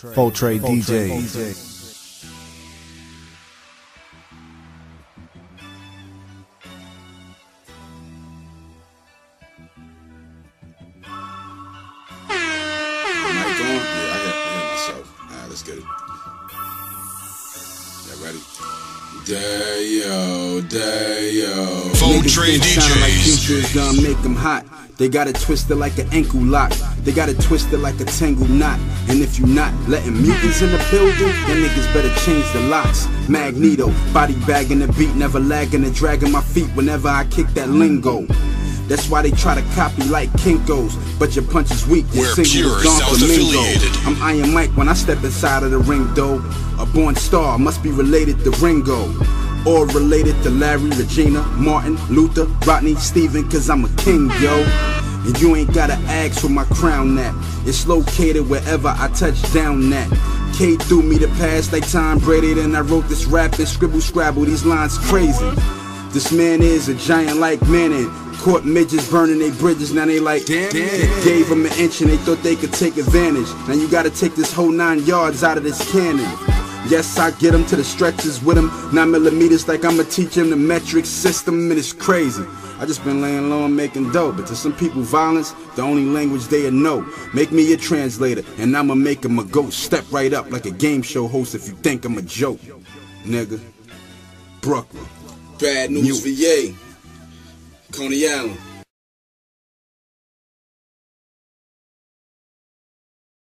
Full Trade DJ. Mic? Yeah, I hear, myself. All right, let's get it. Yeah, ready? Dayo, Dayo. Full think sound like DJs. features gonna make them hot. They got it twisted like an ankle lock. They got it twisted like a tangled knot. And if you not letting mutants in the building, then niggas better change the locks. Magneto, body bagging the beat, never lagging and dragging my feet whenever I kick that lingo. That's why they try to copy like Kinkos, but your punch is weak. Your We're pure is Don Flamingo. South-affiliated. I'm Iron Mike when I step inside of the ring, though. A born star must be related to Ringo. Or related to Larry, Regina, Martin, Luther, Rodney, Steven, cause I'm a king, yo. And you ain't gotta ask for my crown at. It's located wherever I touch down at. K threw me the pass like Tom Brady, then I wrote this rap and scribble scrabble. These lines crazy. This man is a giant like Manning. Caught midgets burning they bridges, now they like damn, Gave them an inch and they thought they could take advantage. Now you gotta take this whole nine yards out of this cannon. Yes, I get him to the stretches with him. Nine millimeters like I'ma teach him the metric system, and it's crazy. I just been laying low and making dope, but to some people, violence, the only language they know. Make me a translator, and I'ma make him a goat. Step right up like a game show host if you think I'm a joke. Nigga. Brooklyn. Bad news You- VA. Coney Island.